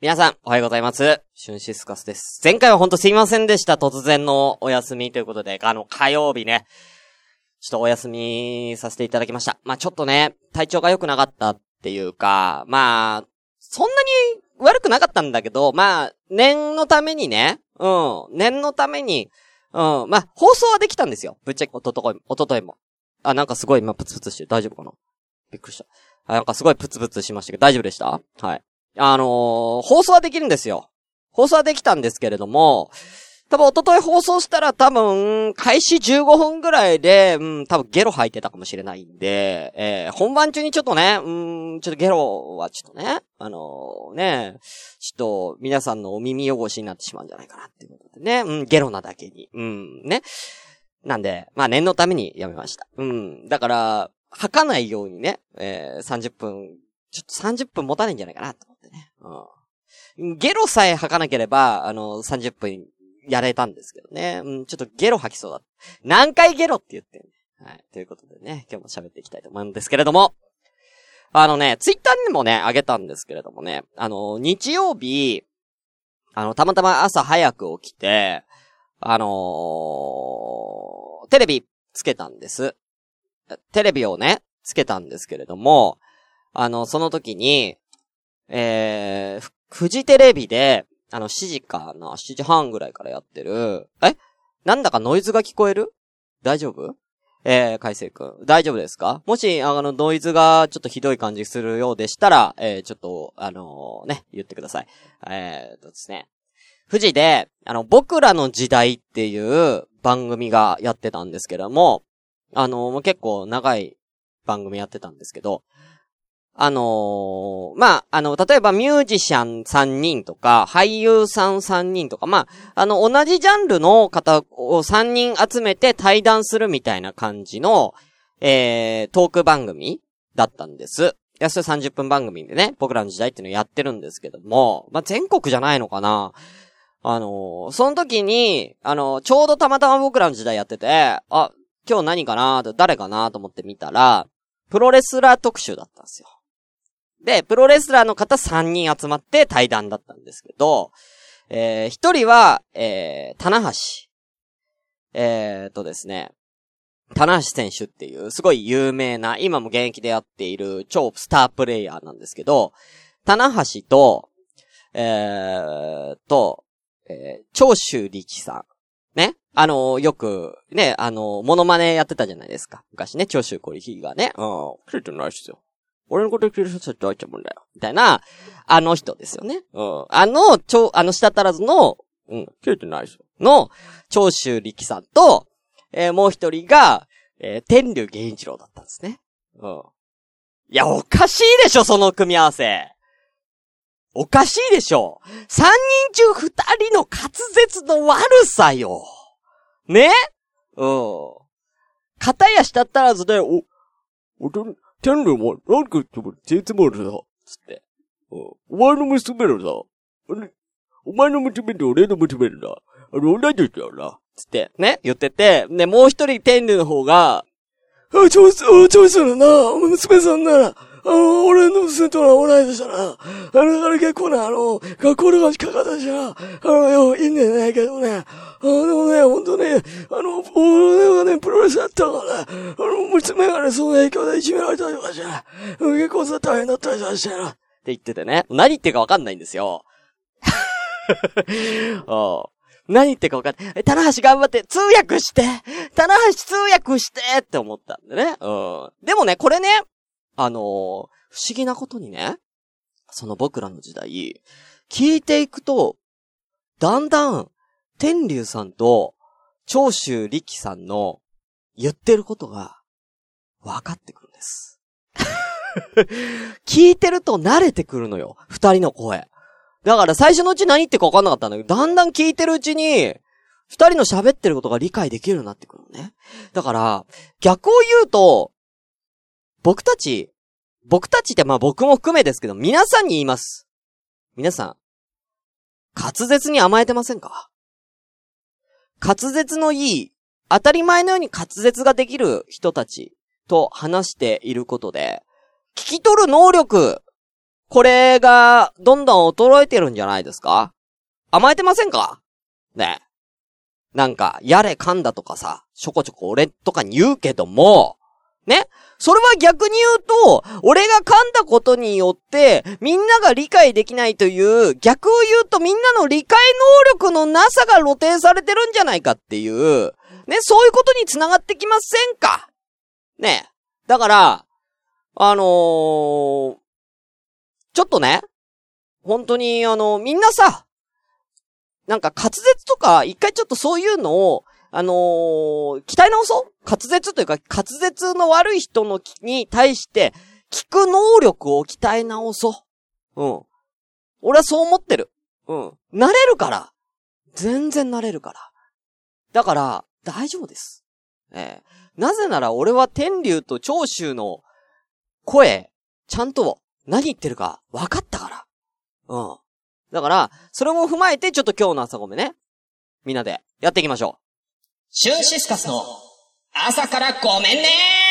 皆さん、おはようございます。シュンシスカスです。前回はほんとすいませんでした。突然のお休みということで、あの、火曜日ね、ちょっとお休みさせていただきました。まあちょっとね、体調が良くなかったっていうか、まあ、そんなに悪くなかったんだけど、まあ、念のためにね、うん、念のために、うん、まあ、放送はできたんですよ。ぶっちゃけ、おととい、おとといも。あ、なんかすごい今プツプツしてる。大丈夫かな？びっくりした。あ、なんかすごいプツプツしましたけど、大丈夫でした？はい。あのー、放送はできるんですよ。放送はできたんですけれども、多分、一昨日放送したら多分、開始15分ぐらいで、うん、多分ゲロ吐いてたかもしれないんで、えー、本番中にちょっとね、うん、ちょっとゲロはちょっとね、あのー、ね、ちょっと、皆さんのお耳汚しになってしまうんじゃないかなっていうことでね、うん、ゲロなだけに、うん、ね。なんで、まあ念のためにやめました。うん、だから、吐かないようにね、えー、30分、ちょっと30分持たないんじゃないかなと思ってね。うん。ゲロさえ吐かなければ、あの、30分やれたんですけどね。うん、ちょっとゲロ吐きそうだ。何回ゲロって言ってんね。はい。ということでね、今日も喋っていきたいと思うんですけれども。あのね、ツイッターにもね、あげたんですけれどもね、あの、日曜日、あの、たまたま朝早く起きて、あのー、テレビつけたんです。テレビをね、つけたんですけれども、あの、その時に、えー、フジテレビで、あの、7時かな ?7 時半ぐらいからやってる。え？なんだかノイズが聞こえる？大丈夫？えー、海星くん。大丈夫ですか？もし、あの、ノイズがちょっとひどい感じするようでしたら、えー、ちょっと、あのー、ね、言ってください。えーとですね。富士で、あの、僕らの時代っていう番組がやってたんですけども、あのー、結構長い番組やってたんですけど、あのー、まあ、あの、例えばミュージシャン3人とか、俳優さん3人とか、まあ、あの、同じジャンルの方を3人集めて対談するみたいな感じの、えー、トーク番組だったんです。安い30分番組でね、僕らの時代っていうのをやってるんですけども、まあ、全国じゃないのかなあのー、その時に、あのー、ちょうどたまたま僕らの時代やってて、あ、今日何かな誰かなと思って見たら、プロレスラー特集だったんですよ。で、プロレスラーの方3人集まって対談だったんですけど、えー、一人は、えー、棚橋。えー、とですね、棚橋選手っていう、すごい有名な、今も現役でやっている超スタープレイヤーなんですけど、棚橋と、えー、と、えー、長州力さん。ねあのー、よく、ね、あのー、モノマネやってたじゃないですか。昔ね、長州小力がね。うん。くれてないっすよ。俺のこと言ってる人たちどうやってもんだよ。みたいな、あの人ですよね。うん。あの、ちょ、あの、下足らずの、うん、切れてないでしょ。の、長州力さんと、えー、もう一人が、えー、天竜源一郎だったんですね。うん。いや、おかしいでしょ、その組み合わせ。おかしいでしょ。三人中二人の滑舌の悪さよ。ね？うん。片や下足らずで、お、お天竜も、なんか言っても、手つもるさ、つって。お前の娘のさ、お前の娘と俺の娘のさ、あの、同じだよな。つって、ね、言ってて、ね、もう一人天竜の方が、あ、ちょいす、あ、ちょいな、娘さんなら、あの、俺の娘とは同い年だな。あれから結構な、あの、学校のかかったしな、あのよ、いいんだよね、けどね。あでもね、ほんとね、あの、俺がね、プロレスやったから、あの、娘がね、その影響でいじめられたりとかしてね、結構さ、大変だったりとかしてな。って言っててね。何言ってるかわかんないんですよ。何言ってるかわかんない。え、棚橋頑張って、通訳して棚橋通訳してって思ったんでね。うん。でもね、これね、あのー、不思議なことにね、その僕らの時代、聞いていくと、だんだん、天竜さんと、長州力さんの言ってることが、分かってくるんです。聞いてると慣れてくるのよ。二人の声。だから最初のうち何言ってか分かんなかったんだけど、だんだん聞いてるうちに、二人の喋ってることが理解できるようになってくるのね。だから、逆を言うと、僕たち、僕たちってまあ僕も含めですけど、皆さんに言います。皆さん、滑舌に甘えてませんか？滑舌のいい、当たり前のように滑舌ができる人たちと話していることで、聞き取る能力、これが、どんどん衰えてるんじゃないですか？甘えてませんか？ね。なんか、やれ噛んだとかさ、ちょこちょこ俺とかに言うけども、ね。それは逆に言うと、俺が噛んだことによって、みんなが理解できないという、逆を言うとみんなの理解能力のなさが露呈されてるんじゃないかっていう、ね、そういうことに繋がってきませんか？ね。だから、あのー、ちょっとね、本当にあの、みんなさ、なんか滑舌とか、一回ちょっとそういうのを、あのー、鍛え直そう？滑舌というか、滑舌の悪い人のに対して、聞く能力を鍛え直そう。うん。俺はそう思ってる。うん。慣れるから。全然慣れるから。だから、大丈夫です。えー、なぜなら俺は天竜と長州の声、ちゃんと何言ってるか分かったから。うん。だから、それも踏まえてちょっと今日の朝ごめね。みんなでやっていきましょう。シュンシスカスの朝からごめんね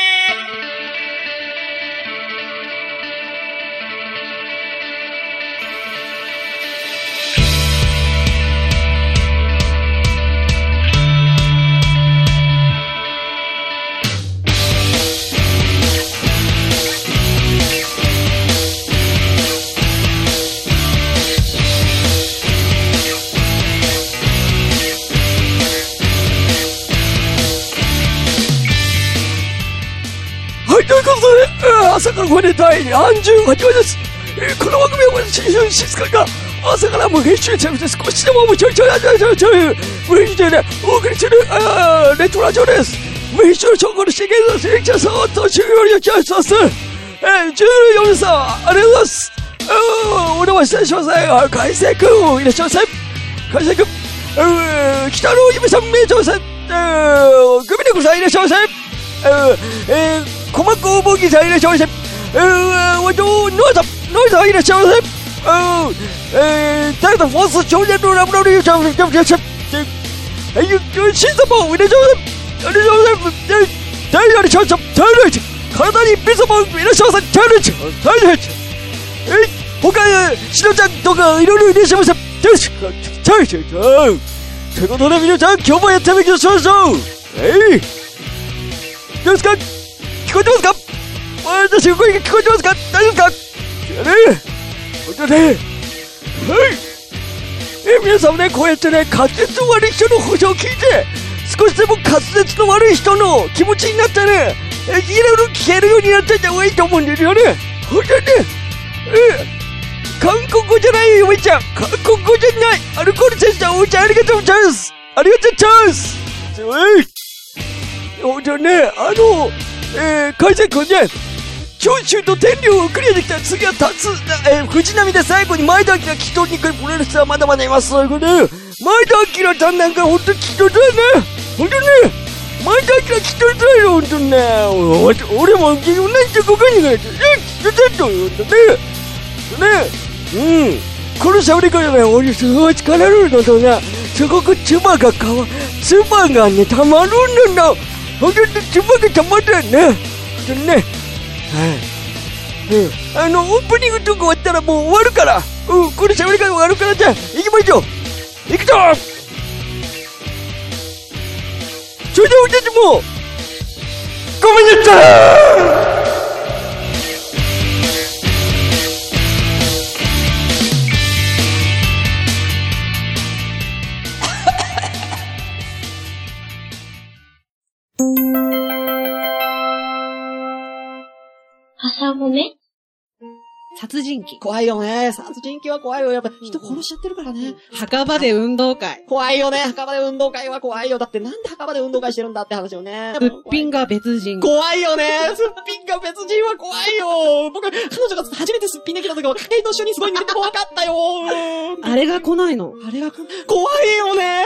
朝からこれ第38話です。えー、この番組は私、静かが朝からも編集者で少しでも面白いちょいちょいちょいちょい無理でね、お送りする、あレトラジオです。無編集証拠の資源のセレクションさんと終了にお願いします。えー、14さん、ありがとうございます。お邪魔失礼します。海星くん、いらっしゃいませ。海星くん、北野ゆめさん、めいちゃいませ。えー、グミネコさん、いらっしゃいませ。えー、鼓膜おぼぎさんいらっしゃいませ。えー、わと、ノイさん、ノイさんいらっしゃいませ。えー、誰だ、フォース少年のラブラリーさんいらっしゃいませ。えー、シーザボンいらっしゃいませ。いらっしゃいませ。誰よりしゃいませ。誰より体にビザボンいらっしゃいませ。誰より誰よりえー、他、しのちゃんとかいろいろいらっしゃいませ。よし、チャイチャイチャイ。ということで皆さん、今日もやってみましょう。えい、どうですか聞こえてますか？私の声が聞こえてますか？大丈夫ですか？いやね、ほんとね、はい。え、皆さんね、こうやってね、滑舌の悪い人の補助を聞いて、少しでも滑舌の悪い人の気持ちになってね、え、いろいろ聞けるようになってた方がいいと思うんですよね。ほんとね、え、韓国語じゃないよ、嫁ちゃん。韓国語じゃない。アルコールセンター、おうちゃんありがとうございます。ありがとうございます。はい。ほんとね、あの、えー、海鮮君ね、長州と天竜をクリアできたら次は立つ、えー、藤波で最後に前田明が祈祷に来るプロレスはまだまだいます。そういうことで、前田明さんなんかほんと祈祷だよね。ほんとね、前田明祈祷だよ、ほんとね。俺も同じとこかに行かないと。ね、ちょっと、ほんとね。ね、うん。この喋り方ね、俺すごい力あるのとね、すごく唾がかわ、唾がね、たまるんだよ。ほんとにつばがたまったね。ほんね。はい。うん。あの、オープニングとか終わったらもう終わるから。うん、これ喋り方終わるからじゃあ、行きましょう。行くぞそれでは私も、ごめんなさい殺人鬼。怖いよね。殺人鬼は怖いよ。やっぱ人殺しちゃってるからね。墓場で運動会。怖いよね。墓場で運動会は怖いよ。だってなんで墓場で運動会してるんだって話よね。すっぴんが別人。怖いよね。すっぴんが別人は怖いよ。僕、彼女が初めてすっぴんできた時は、家計と一緒にすごい見てて怖かったよ。あれが来ないの？あれが来ない。怖いよね。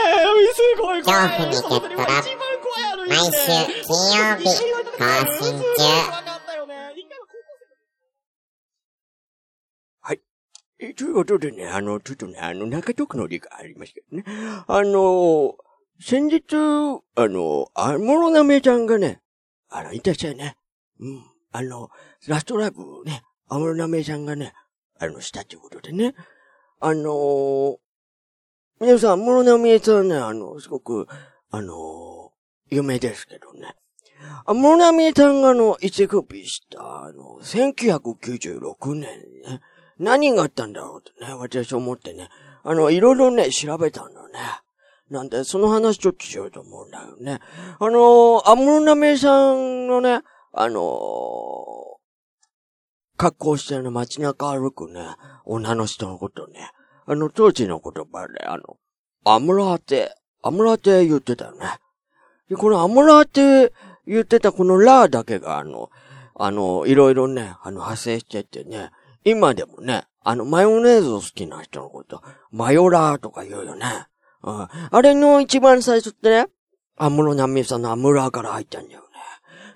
すごい怖い。恐怖にゲットラ毎週金曜日更新中。ということでね、あの、ちょっとね、あの、中徳の理がありましたけどね。あの、先日、あの、あもろなめちゃんがね、あの、いたっしゃいね。うん。あの、ラストライブね、あもろなめちゃんがね、あの、したってことでね。あの、皆さん、室奈美恵さんね、あの、すごく、あの、有名ですけどね。あ、室奈美恵さんがあの、一首した、あの、1996年ね、何があったんだろうとね、私思ってね、あの、いろいろね、調べたんだよね。なんで、その話ちょっとしようと思うんだよね。あのー、安室奈美恵さんのね、あの、格好してる街中歩くね、女の人のことね、あの、当時の言葉で、あの、アムラーって、アムラーって言ってたよね。で、このアムラーって言ってたこのラーだけが、あの、あの、いろいろね、あの、派生してってね、今でもね、あの、マヨネーズを好きな人のこと、マヨラーとか言うよね。うん。あれの一番最初ってね、安室奈美恵さんのアムラーから入ったんだよね。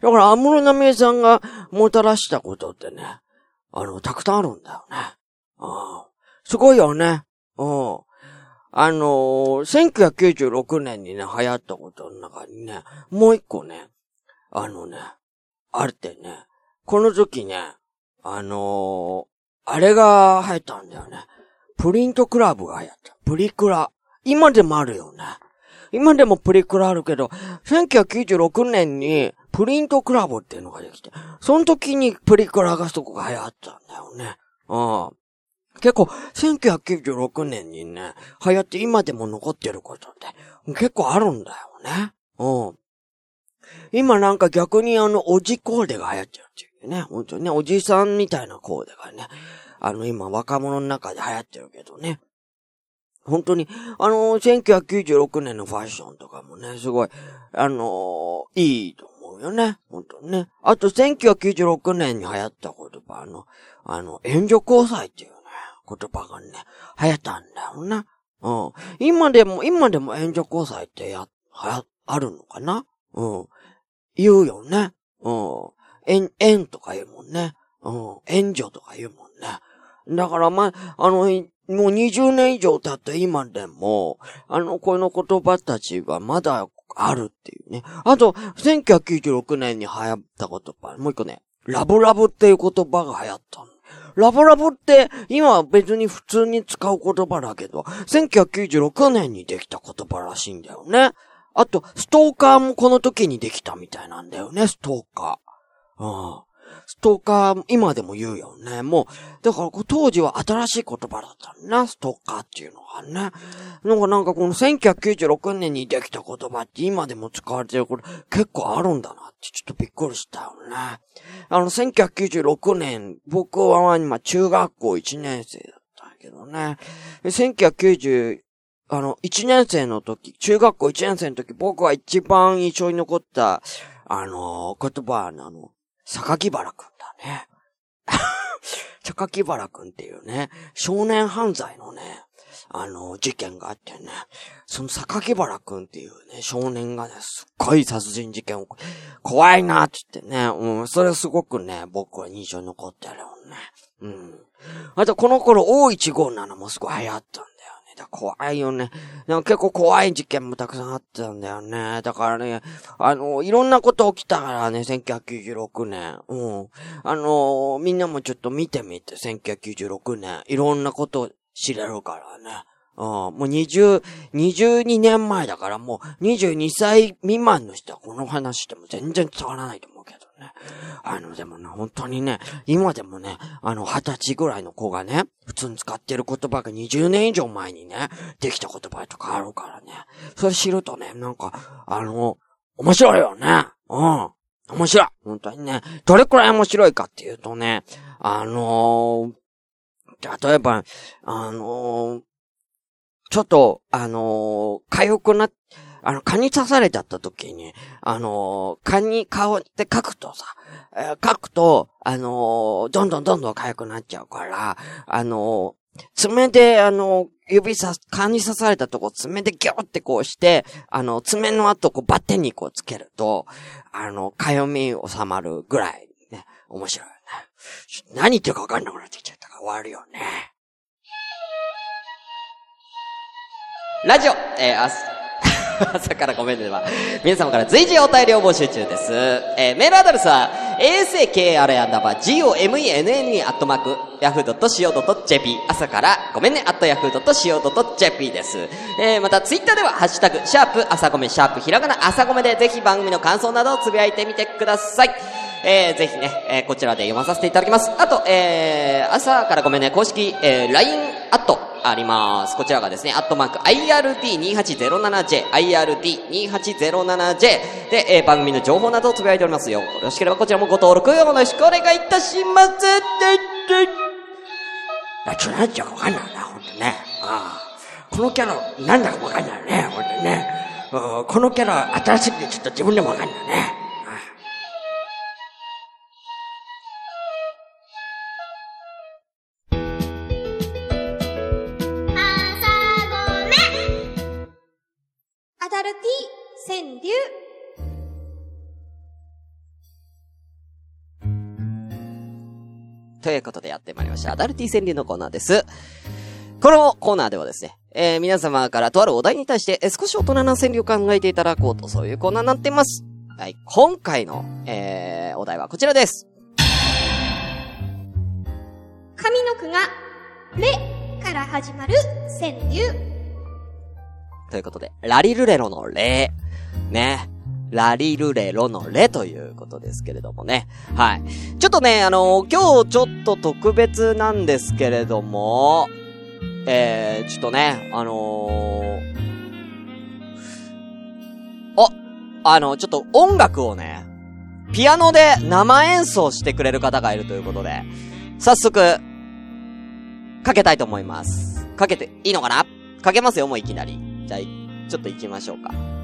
だから安室奈美恵さんがもたらしたことってね、あの、たくさんあるんだよね。うん。すごいよね。うん。あのー、1996年にね、流行ったことの中にね、もう一個ね、あのね、あるってね、この時ね、あの、あれが流行ったんだよね。プリントクラブが流行った。プリクラ。今でもあるよね。今でもプリクラあるけど、1996年にプリントクラブっていうのができて、その時にプリクラがそこが流行ったんだよね。うん。結構、1996年にね、流行って今でも残ってることって結構あるんだよね。うん。今なんか逆にあの、おじコーデが流行っちゃうっていうね。本当にね、おじさんみたいなコーデがね、あの今若者の中で流行ってるけどね。本当に、あの1996年のファッションとかもね、すごい、あのいいと思うよね。本当にね。あと、1996年に流行った言葉、あの、あの、援助交際っていうね、言葉がね、流行ったんだよね。うん。今でも、今でも援助交際ってや、はや、あるのかな？うん。言うよね。うん。援、援とか言うもんね。うん。援助とか言うもんね。だからまあ、の、もう20年以上経って今でも、あの、この言葉たちがまだあるっていうね。あと、1996年に流行った言葉、もう一個ね、ラブラブっていう言葉が流行ったの。ラブラブって、今は別に普通に使う言葉だけど、1996年にできた言葉らしいんだよね。あと、ストーカーもこの時にできたみたいなんだよね、ストーカー。うん。ストーカー、今でも言うよね。もう、だから当時は新しい言葉だったんだな、ストーカーっていうのがね。なんかなんかこの1996年にできた言葉って今でも使われてるこれ結構あるんだなってちょっとびっくりしたよね。あの、1996年、僕は今中学校1年生だったんやけどね。1990、あの、1年生の時、中学校1年生の時、僕は一番印象に残った、あの言葉は、あの、榊原くんだね。榊原くんっていうね、少年犯罪のね、あの、事件があってね、その榊原くんっていうね、少年がね、すっごい殺人事件を、怖いなって言ってね、うん、それすごくね、僕は印象に残ってるよね。うん。あと、この頃、O157 もすごい流行ったんだ。怖いよね。でも結構怖い事件もたくさんあったんだよね。だからね、あの、いろんなこと起きたからね、1996年。うん。あの、みんなもちょっと見てみて、1996年。いろんなこと知れるからね。うん。もう20、22年前だからもう22歳未満の人はこの話しても全然伝わらないと思うね。あの、でもね、本当にね、今でもね、あの、二十歳ぐらいの子がね、普通に使ってる言葉が20年以上前にね、できた言葉とかあるからね。それ知るとね、なんか、あの、面白いよね。うん。面白い。本当にね。どれくらい面白いかっていうとね、あのー、例えば、あのー、ちょっと、あのー、痒くな、あの、蚊に刺されちゃった時に、あのー、蚊に顔って書くとさ、えー書くと、あのーどんどんどんどん痒くなっちゃうから、あの爪で、あの、指さ、蚊に刺されたとこ爪でギューってこうして、あの、爪の後こうバッテンにこうつけると、あの、かゆみ収まるぐらい、ね、面白いよね。何言ってるかわかんなくなってきちゃったから終わるよね。ラジオ、えー、あす、朝からごめんねば、皆様から随時お便りを募集中です。えーメールアドレスは、asakra アンダーバー gomenne アットマーク yahoo.co.jp 朝からごめんね at yahoo.co.jp です。えーまたツイッターでは、ハッシュタグ、シャープ朝ごめ、シャープひらがな朝ごめでぜひ番組の感想などをつぶやいてみてください。えーぜひね、えーこちらで読まさせていただきます。あと、えー朝からごめんね、公式、えー LINE アットあります。こちらがですね、アットマーク IRD2807J、IRD2807J で、えー番組の情報などをつぶやいておりますよ。よろしければこちらもご登録よろしくお願いいたします。であ、ちょ、なんちゃかわかんないな、ほんとね。ああこのキャラ、なんだかわかんないね、ほんとね。このキャラ、新しくてちょっと自分でもわかんないね。いうことでやってまいりました。アダルティ川柳のコーナーです。このコーナーではですね、えー、皆様からとあるお題に対して、えー少し大人な川柳を考えていただこうと、そういうコーナーになっています。はい。今回の、えー、お題はこちらです。上の句が、れから始まる川柳。ということで、ラリルレロのレね。ラリルレロのレということですけれどもね。はい。ちょっとね、あの今日ちょっと特別なんですけれども、えー、ちょっとね、あのー、お、あの、ちょっと音楽をね、ピアノで生演奏してくれる方がいるということで、早速、かけたいと思います。かけていいのかな？かけますよ、もういきなり。じゃあ、ちょっと行きましょうか。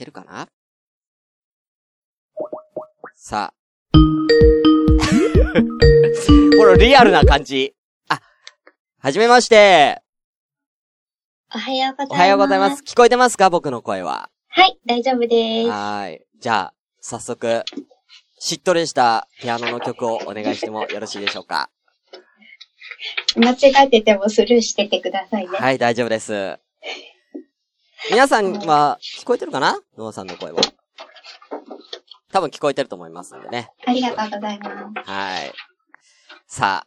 けるかな？さあ。このリアルな感じ。あ、はじめまして。おはようございます。おはようございます。。聞こえてますか？僕の声は。はい、大丈夫です。はーい。じゃあ、早速、しっとりしたピアノの曲をお願いしてもよろしいでしょうか？間違っててもスルーしててくださいね。はい、大丈夫です。皆さんは、聞こえてるかな？ノアさんの声は。多分聞こえてると思いますんでね。ありがとうございます。はい。さあ、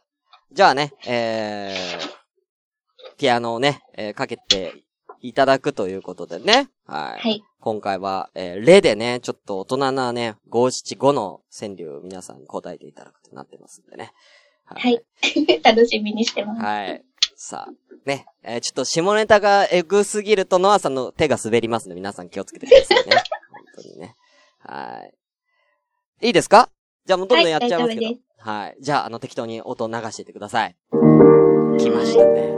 じゃあね、えー、ピアノをね、えーかけていただくということでね。はい。はい。今回は、えー、レでね、ちょっと大人なね、五七五の川柳を皆さんに答えていただくとなってますんでね。はい。楽しみにしてます。はい。さあ、ね、えーちょっと下ネタがエグすぎるとノアさんの手が滑りますので皆さん気をつけてくださいね。本当にね。はい。いいですか？じゃあもうどんどんやっちゃいますけど。はいはい。じゃあ、あの、適当に音を流していってください。来ましたね。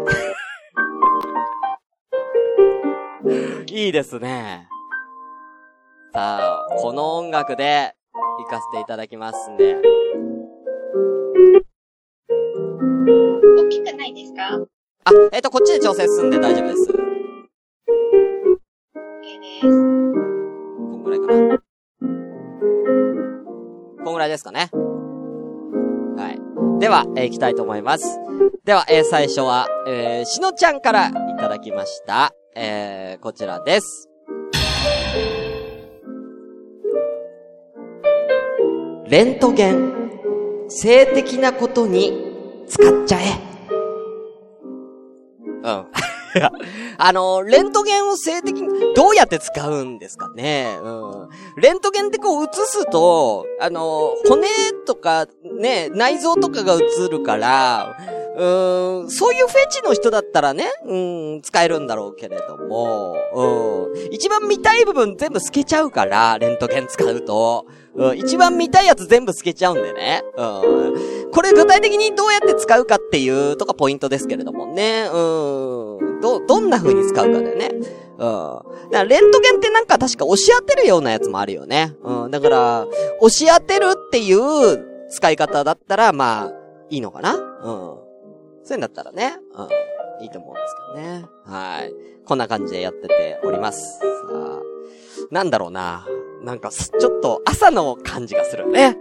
いいですね。さあ、この音楽で、行かせていただきますんで。大きくないですか？あ、えっ、と、こっちで調整進んで大丈夫です。?OK です。こんぐらいかな。こんぐらいですかね。はい。では、えー、行きたいと思います。では、えー最初は、えー、しのちゃんからいただきました。えー、こちらです。レントゲン、性的なことに使っちゃえ。うん。あの、レントゲンを性的に、どうやって使うんですかね？うん。レントゲンってこう映すと、あの、骨とか、ね、内臓とかが映るから、うん、そういうフェチの人だったらね、うん、使えるんだろうけれども、うん、一番見たい部分全部透けちゃうから、レントゲン使うと、うん、一番見たいやつ全部透けちゃうんでね、うん。これ具体的にどうやって使うかっていうとかポイントですけれどもね、うん。ど、どんな風に使うかだよね。うん。だからレントゲンってなんか確か押し当てるようなやつもあるよね。うん。だから、押し当てるっていう使い方だったら、まあ、いいのかなうん。そういうんだったらね。うん。いいと思うんですけどね。はい。こんな感じでやってております。さあ、なんだろうな。なんか、ちょっと朝の感じがするね。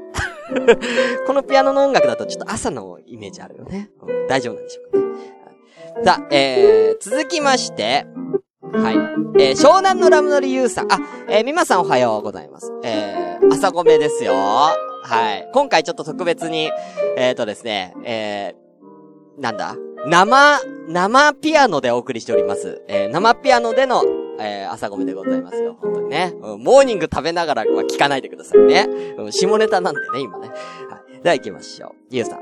このピアノの音楽だとちょっと朝のイメージあるよね。うん大丈夫なんでしょうかね。さあ、えー、続きまして、はい。えー、湘南のラムノリユウさん。あ、えー、みまさんおはようございます。えー、朝ごめですよ。はい。今回ちょっと特別に、えーとですね、えー、なんだ？生、生ピアノでお送りしております。えー、生ピアノでの、えー、朝ごめでございますよ。本当にね。うん、モーニング食べながらは聞かないでくださいね。うん、下ネタなんでね、今ね。はい。では行きましょう。ゆうさん。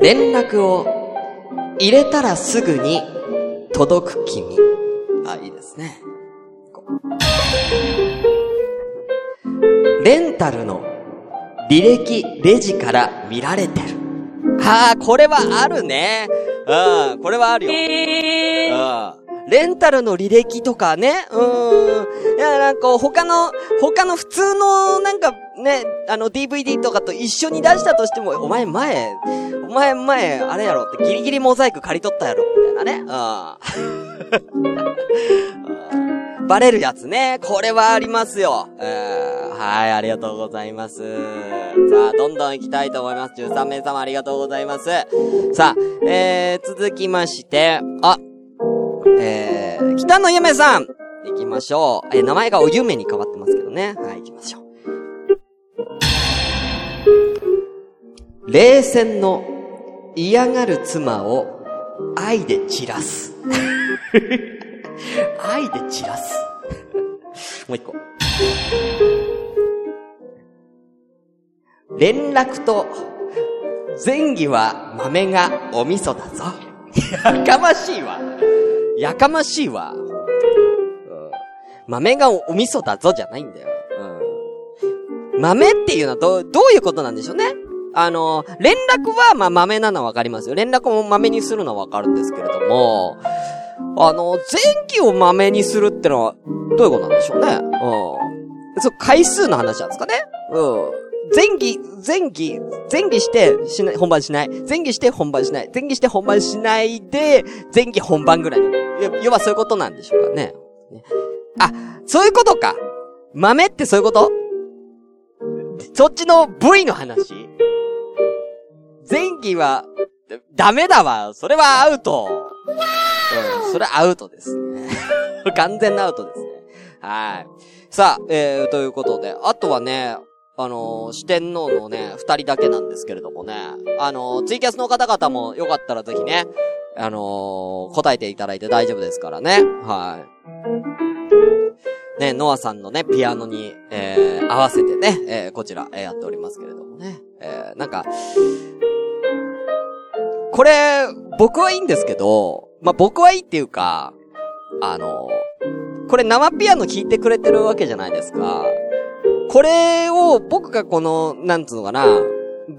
連絡を入れたらすぐに届く君。あ、いいですね。レンタルの履歴レジから見られてる。ああ、これはあるね。うん、これはあるよ。うん。レンタルの履歴とかね、うーん。いや、なんか、他の、他の普通の、なんか、ね、あの、DVD とかと一緒に出したとしても、お前前、お前前、あれやろって、ギリギリモザイク借り取ったやろ、みたいなね。うん。バレるやつね。これはありますよ。えー、はい、ありがとうございます。さあ、どんどん行きたいと思います。13名様ありがとうございます。さあ、えー、続きまして、あ、えー、北野ゆめさん行きましょう。えー、名前がおゆめに変わってますけどね。はい、行きましょう。冷戦の嫌がる妻を愛で散らす。愛で散らす。もう一個。連絡と前儀は豆がお味噌だぞ。やかましいわ。やかましいわ。うん豆がお味噌だぞじゃないんだよ。うん、豆っていうのはどう、どういうことなんでしょうね。あの、連絡はま豆なのはわかりますよ。連絡も豆にするのはわかるんですけれども、あの、前期を豆にするってのは、どういうことなんでしょうね。うん。そう、回数の話なんですかね。うん。前期、前期、前期して、しない、本番しない。前期して本番しない。前期して本番しないで、前期本番ぐらいの。要はそういうことなんでしょうかね。あ、そういうことか。豆ってそういうこと？そっちの部位の話？前期は、ダメだわ。それはアウト。うん、それはアウトですね。完全なアウトですね。はい。さあ、えー、ということで、あとはね、あのー、四天王のね、二人だけなんですけれどもね、あのー、ツイキャスの方々もよかったらぜひね、あのー、答えていただいて大丈夫ですからね。はい。ね、ノアさんのね、ピアノに、えー、合わせてね、えー、こちら、えー、やっておりますけれどもね。えー、なんか、これ、僕はいいんですけど、まあ、僕はいいっていうか、あの、これ生ピアノ弾いてくれてるわけじゃないですか。これを僕がこの、なんつうのかな、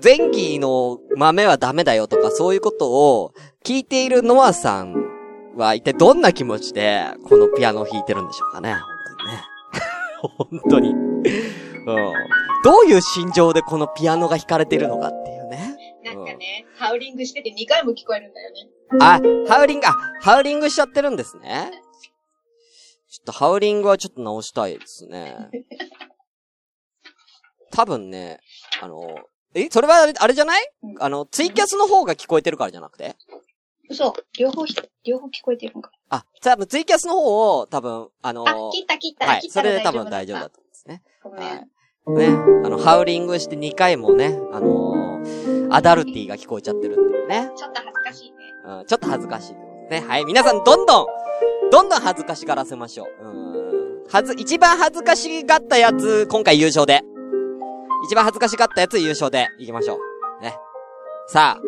前期の豆はダメだよとかそういうことを聞いているノアさんは一体どんな気持ちでこのピアノを弾いてるんでしょうかね。本当にね。本当に。うん。どういう心情でこのピアノが弾かれているのかっていうね。なんかね、ハウリングしてて2回も聞こえるんだよね。あ、ハウリング、あ、ハウリングしちゃってるんですね。ちょっとハウリングはちょっと直したいですね。多分ね、あの、え、それはあれあれじゃない？あの、ツイキャスの方が聞こえてるからじゃなくて？嘘。両方ひ、両方聞こえてるのか。あ、多分ツイキャスの方を、多分、あのあ、切った切った。はい、切ったらそれで多分大丈夫だと思うんですね。ごめん。はい。ね、あの、ハウリングして2回もね、あのーアダルティが聞こえちゃってるっていうね。ちょっと恥ずかしいね。うん、ちょっと恥ずかしいね。はい、皆さんどんどん、どんどん恥ずかしがらせましょう。うん。はず、一番恥ずかしがったやつ、今回優勝で。一番恥ずかしがったやつ優勝で、いきましょう。ね。さあ、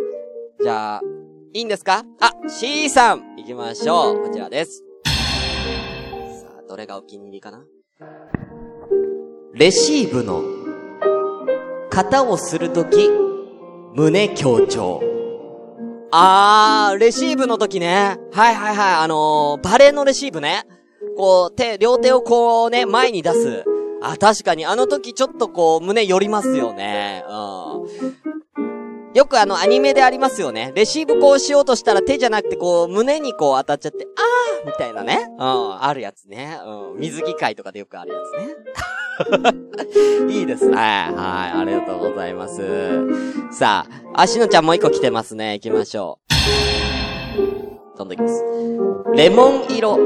じゃあ、いいんですか？あ、C さん、行きましょう。こちらです。さあ、どれがお気に入りかな？レシーブの、型をするとき、胸強調。あー、レシーブの時ね。はいはいはい。あのー、バレーのレシーブね。こう、手、両手をこうね、前に出す。あ、確かに、あの時ちょっとこう、胸寄りますよね。うん。よくあの、アニメでありますよね。レシーブこうしようとしたら手じゃなくてこう、胸にこう当たっちゃって、あーみたいなね。うん、あるやつね。うん、水着会とかでよくあるやつね。いいですね。はい、ありがとうございます。さあ、あしのちゃんもう一個来てますね。行きましょう。飛んできます。レモン色、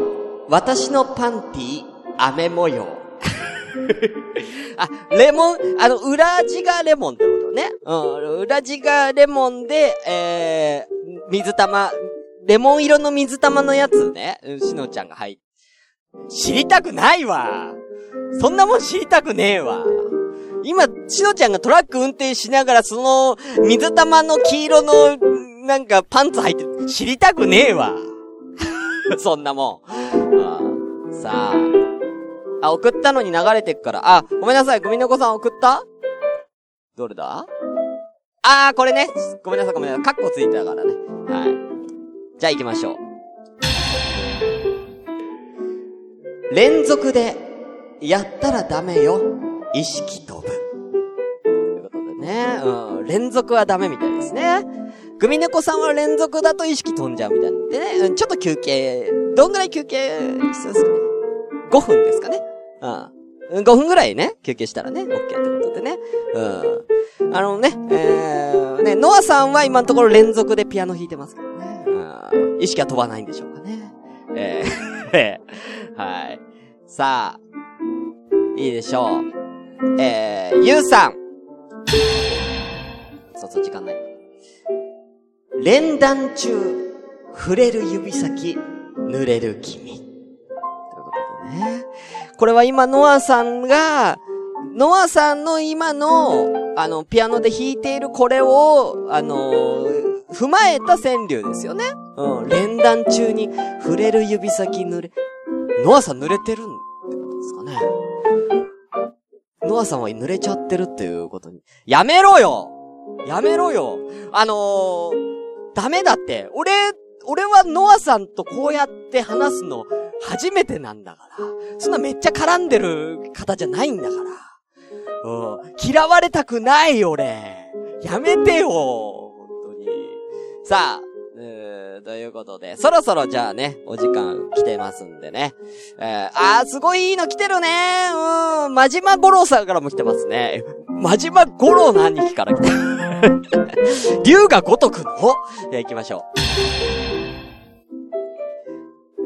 私のパンティ、飴模様。あ、レモン、あの、裏地がレモンってことね。うん、裏地がレモンで、えー、水玉、レモン色の水玉のやつね、うんしのちゃんが入って知りたくないわ。そんなもん知りたくねえわ。今、しのちゃんがトラック運転しながら、その、水玉の黄色の、なんか、パンツ履いて、知りたくねえわ。そんなもん。あさあ。あ、送ったのに流れてくから。あ、ごめんなさい、グミの子さん送った？どれだ？あー、これね。ごめんなさい、ごめんなさい。カッコついてたからね。はい。じゃあ行きましょう。連続で、やったらダメよ。意識飛ぶ。ということでね。うん。連続はダメみたいですね。グミネコさんは連続だと意識飛んじゃうみたいなんでね。うんちょっと休憩、どんぐらい休憩必要ですかね。5分ですかね。うん。5分ぐらいね、休憩したらね、OK ってことでね。うん。あのね、えー、ね、ノアさんは今のところ連続でピアノ弾いてますけどね。うん。意識は飛ばないんでしょうかね。えー、はい。さあ、いいでしょう。えー、ゆうさん。そうそう、時間ない。連弾中、触れる指先、濡れる君。ということでね。これは今、ノアさんが、ノアさんの今の、あの、ピアノで弾いているこれを、あの踏まえた川柳ですよね。うん。連弾中に触れる指先濡れ、ノアさん濡れてるってことですかね。ノアさんは濡れちゃってるっていうことに。やめろよやめろよあのー、ダメだって。俺、俺はノアさんとこうやって話すの初めてなんだから。そんなめっちゃ絡んでる方じゃないんだから。うん。嫌われたくない俺。やめてよ本当に。さあ、えー、ということで、そろそろじゃあね、お時間来てますんでね。えー、あー、すごいいいの来てるねうん、真島五郎さんからも来てますね。真島五郎の兄貴から来て 竜が如くの？じゃあ行きましょう。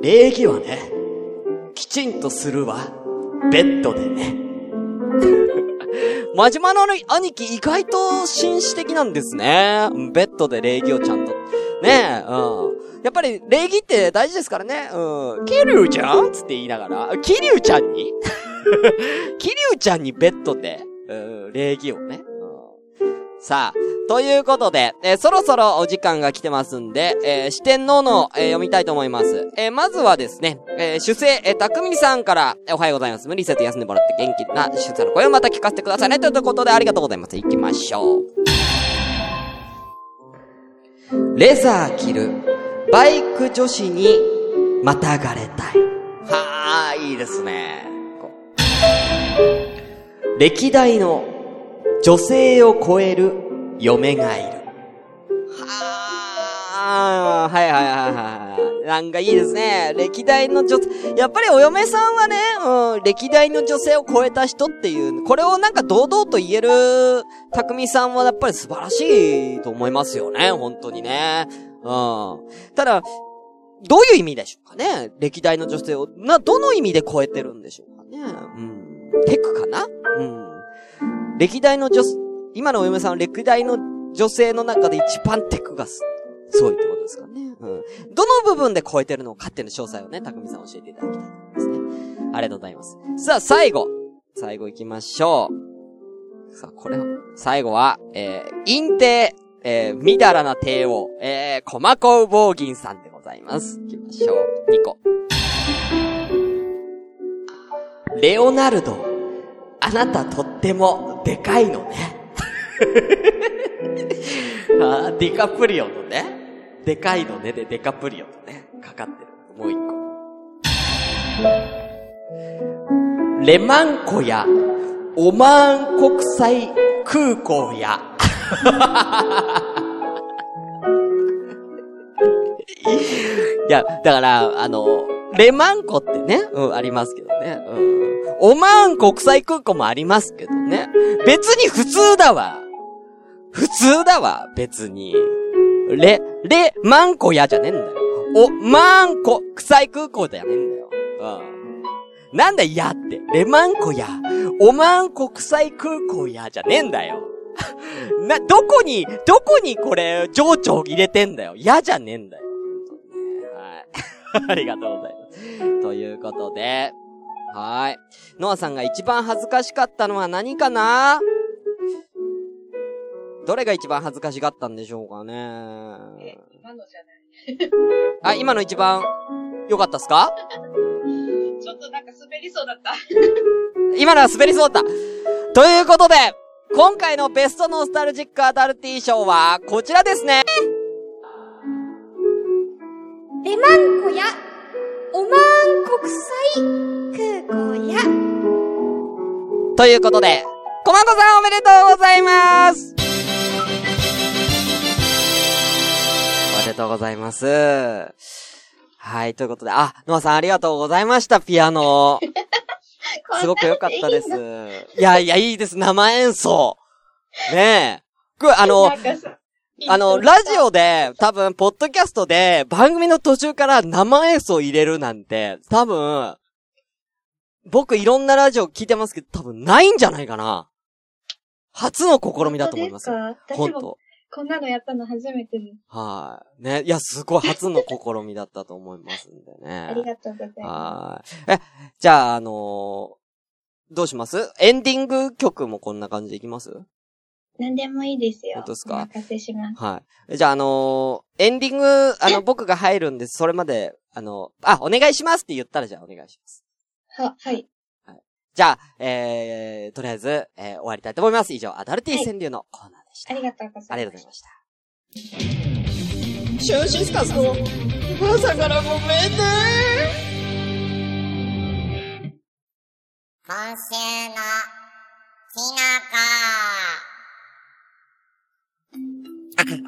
礼儀はね、きちんとするわ。ベッドでね。真島の兄貴意外と紳士的なんですね。ベッドで礼儀をちゃんと。ねえ、うん。やっぱり礼儀って大事ですからね。うん。キリュウちゃん？つって言いながら、キリュウちゃんに？キリュウちゃんにベッドで、うん、礼儀をね。さあ、ということで、えーそろそろお時間が来てますんで、えー四天王の、えー読みたいと思います。えーまずはですね、えー主生、えー、たくみさんから、えーおはようございます。無理せず休んでもらって元気な主生の声をまた聞かせてくださいね。ということで、ありがとうございます。行きましょう。レザー着る、バイク女子に、またがれたい。はあ、いいですね。歴代の女性を超える嫁がいる。はあ、はいはいはいはい。なんかいいですね。歴代の女、やっぱりお嫁さんはね、うん、歴代の女性を超えた人っていう、これをなんか堂々と言える、匠さんはやっぱり素晴らしいと思いますよね、本当にね。うん。ただ、どういう意味でしょうかね歴代の女性を、な、どの意味で超えてるんでしょうかねうん。テクかなうん。歴代の女、今のお嫁さんは歴代の女性の中で一番テクがす、すごいってことですかね。うん。どの部分で超えてるのかっていうの詳細をね、匠さん教えていただきたいと思いますね。ありがとうございます。さあ、最後。最後行きましょう。さあ、これを、最後は、えー、陰帝、えー、みだらな帝王、えー、コマコウボウギンさんでございます。行きましょう。2個。レオナルド、あなたとってもでかいのね。あディカプリオのね。でかいのねでデカプリオとね、かかってる。もう一個。レマン湖や、オマーン国際空港や。いや、だから、あの、レマンコってね、うん、ありますけどね。うん。オマーン国際空港もありますけどね。別に普通だわ。普通だわ、別に。レ、レ、マンコやじゃねえんだよ。お、マンコ、国際空港じゃねえんだよ。うん。なんだやって。レマンコや。オマーン国際空港やじゃねえんだよ。な、どこに、どこにこれ、情緒を入れてんだよ。やじゃねえんだよ。はい。ありがとうございます。ということで、はい。ノアさんが一番恥ずかしかったのは何かな？どれが一番恥ずかしかったんでしょうかね？今のじゃない。あ、今の一番良かったっすか？ちょっとなんか滑りそうだった。今のは滑りそうだった。ということで、今回のベストノスタルジックアダルティ賞は、こちらですね。レマンコや、オマーン国際空港や、ということで、コマコさんおめでとうございますおめでとうございます。はい、ということで、あ、ノアさんありがとうございました、ピアノ。すごく良かったです。いやいや、いいです、生演奏。ねえ。これ、あのあの、ラジオで、多分、ポッドキャストで、番組の途中から生演奏入れるなんて、多分、僕いろんなラジオ聞いてますけど、多分ないんじゃないかな。初の試みだと思いますよ。本当こんなのやったの初めてです。はい。ね。いや、すごい初の試みだったと思いますんでね。ありがとうございまはい。え、じゃあ、あのーどうします？エンディング曲もこんな感じでいきますす？何でもいいですよ。本当ですか？お任せします。はい。じゃあ、あのーエンディング、あの、僕が入るんです。それまで、あの、あ、お願いしますって言ったら、じゃあお願いします。は、はい。じゃあ、えー、とりあえず、えー終わりたいと思います。以上、アダルティ川柳のコーナーでした。ありがとうございます。ありがとうございました。シュンシスカスの朝からごめんね。今週の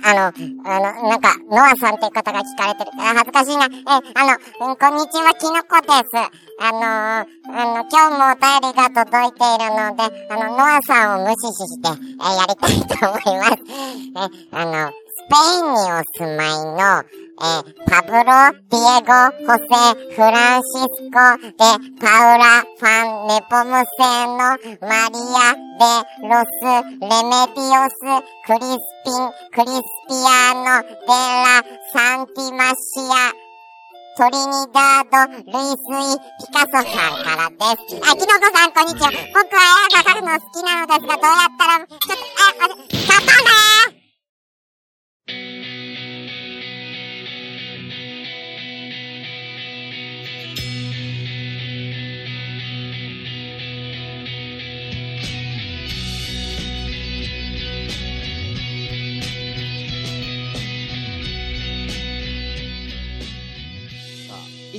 あ、あの、あの、なんか、ノアさんっていう方が聞かれてる。あ恥ずかしいな。え、あの、うんこんにちは、きのこです。あのあの、今日もお便りが届いているので、あの、ノアさんを無視して、えやりたいと思います。え、あの、スペインにお住まいの、えパブロ、ディエゴ、ホセ、フランシスコ、で、パウラ、ファン、ネポムセンの、マリア、で、ロス、レメディオス、クリスピン、クリスピアノ、デラ、サンティマシア、トリニダード、ルイスイ、ピカソさんからです。あ、キノコさん、こんにちは。僕は絵が描くの好きなのですが、どうやったら、ちょっと、え、あ、ちょっとねさ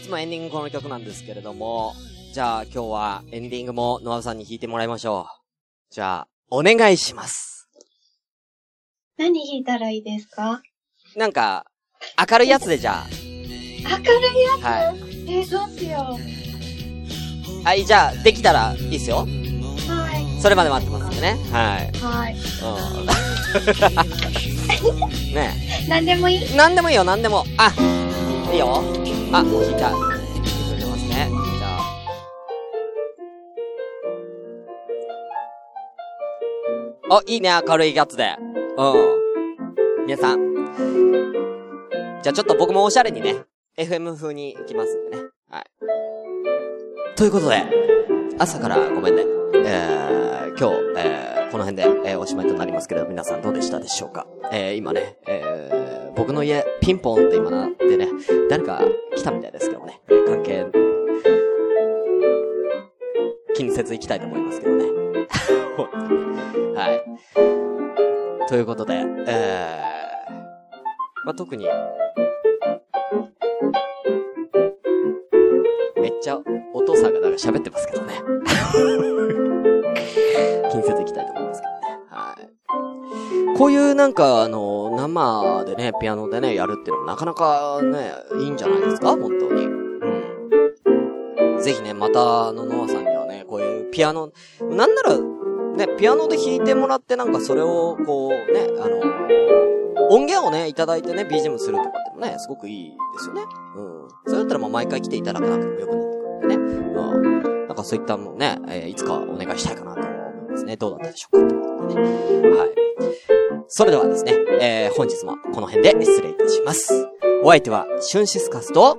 つもエンディングこの曲なんですけれども、じゃあ今日はエンディングもノアさんに弾いてもらいましょう。じゃあ、お願いします。何弾いたらいいですか？なんか、明るいやつでじゃ明るいやつ、あ、はい。えー、どうしよはい、じゃあ、できたらいいっすよ。う。はい。それまで待ってますんでね。はい。はい。うん。ね何でもいいえ。なんでもいいよ、なんでも。あ、いいよ。あ、もう弾いた。弾いてくれてますね。じゃあ。あ、いいね、明るいやつで。うん。皆さん。じゃあちょっと僕もおしゃれにね、FM 風に行きますんでね。はい。ということで、朝からごめんね。えー、今日、えー、この辺で、えー、おしまいとなりますけれど、皆さんどうでしたでしょうか？えー、今ね、えー、僕の家、ピンポンって今なってね、誰か来たみたいですけどね、関係、気にせず行きたいと思いますけどね。はい。ということで、えー、まあ、特に、めっちゃお父さんがなんか喋ってますけどね。気にせず行きたいと思いますけどね。はい。こういうなんか、あの、生でね、ピアノでね、やるっていうのもなかなかね、いいんじゃないですか？本当に。うん。ぜひね、また、あの、ノアさんにはね、こういうピアノ、なんなら、ね、ピアノで弾いてもらってなんかそれを、こう、ね、あの、音源をね、いただいてね、BGM するとかってもね、すごくいいですよね。うん。それだったらもう毎回来ていただかなくてもよくなってくるんでね。うん。なんかそういったものね、えーいつかお願いしたいかなと思いますね。どうだったでしょうか？ということでね。はい。それではですね、えー、本日もこの辺で失礼いたします。お相手は、シュンシスカスと、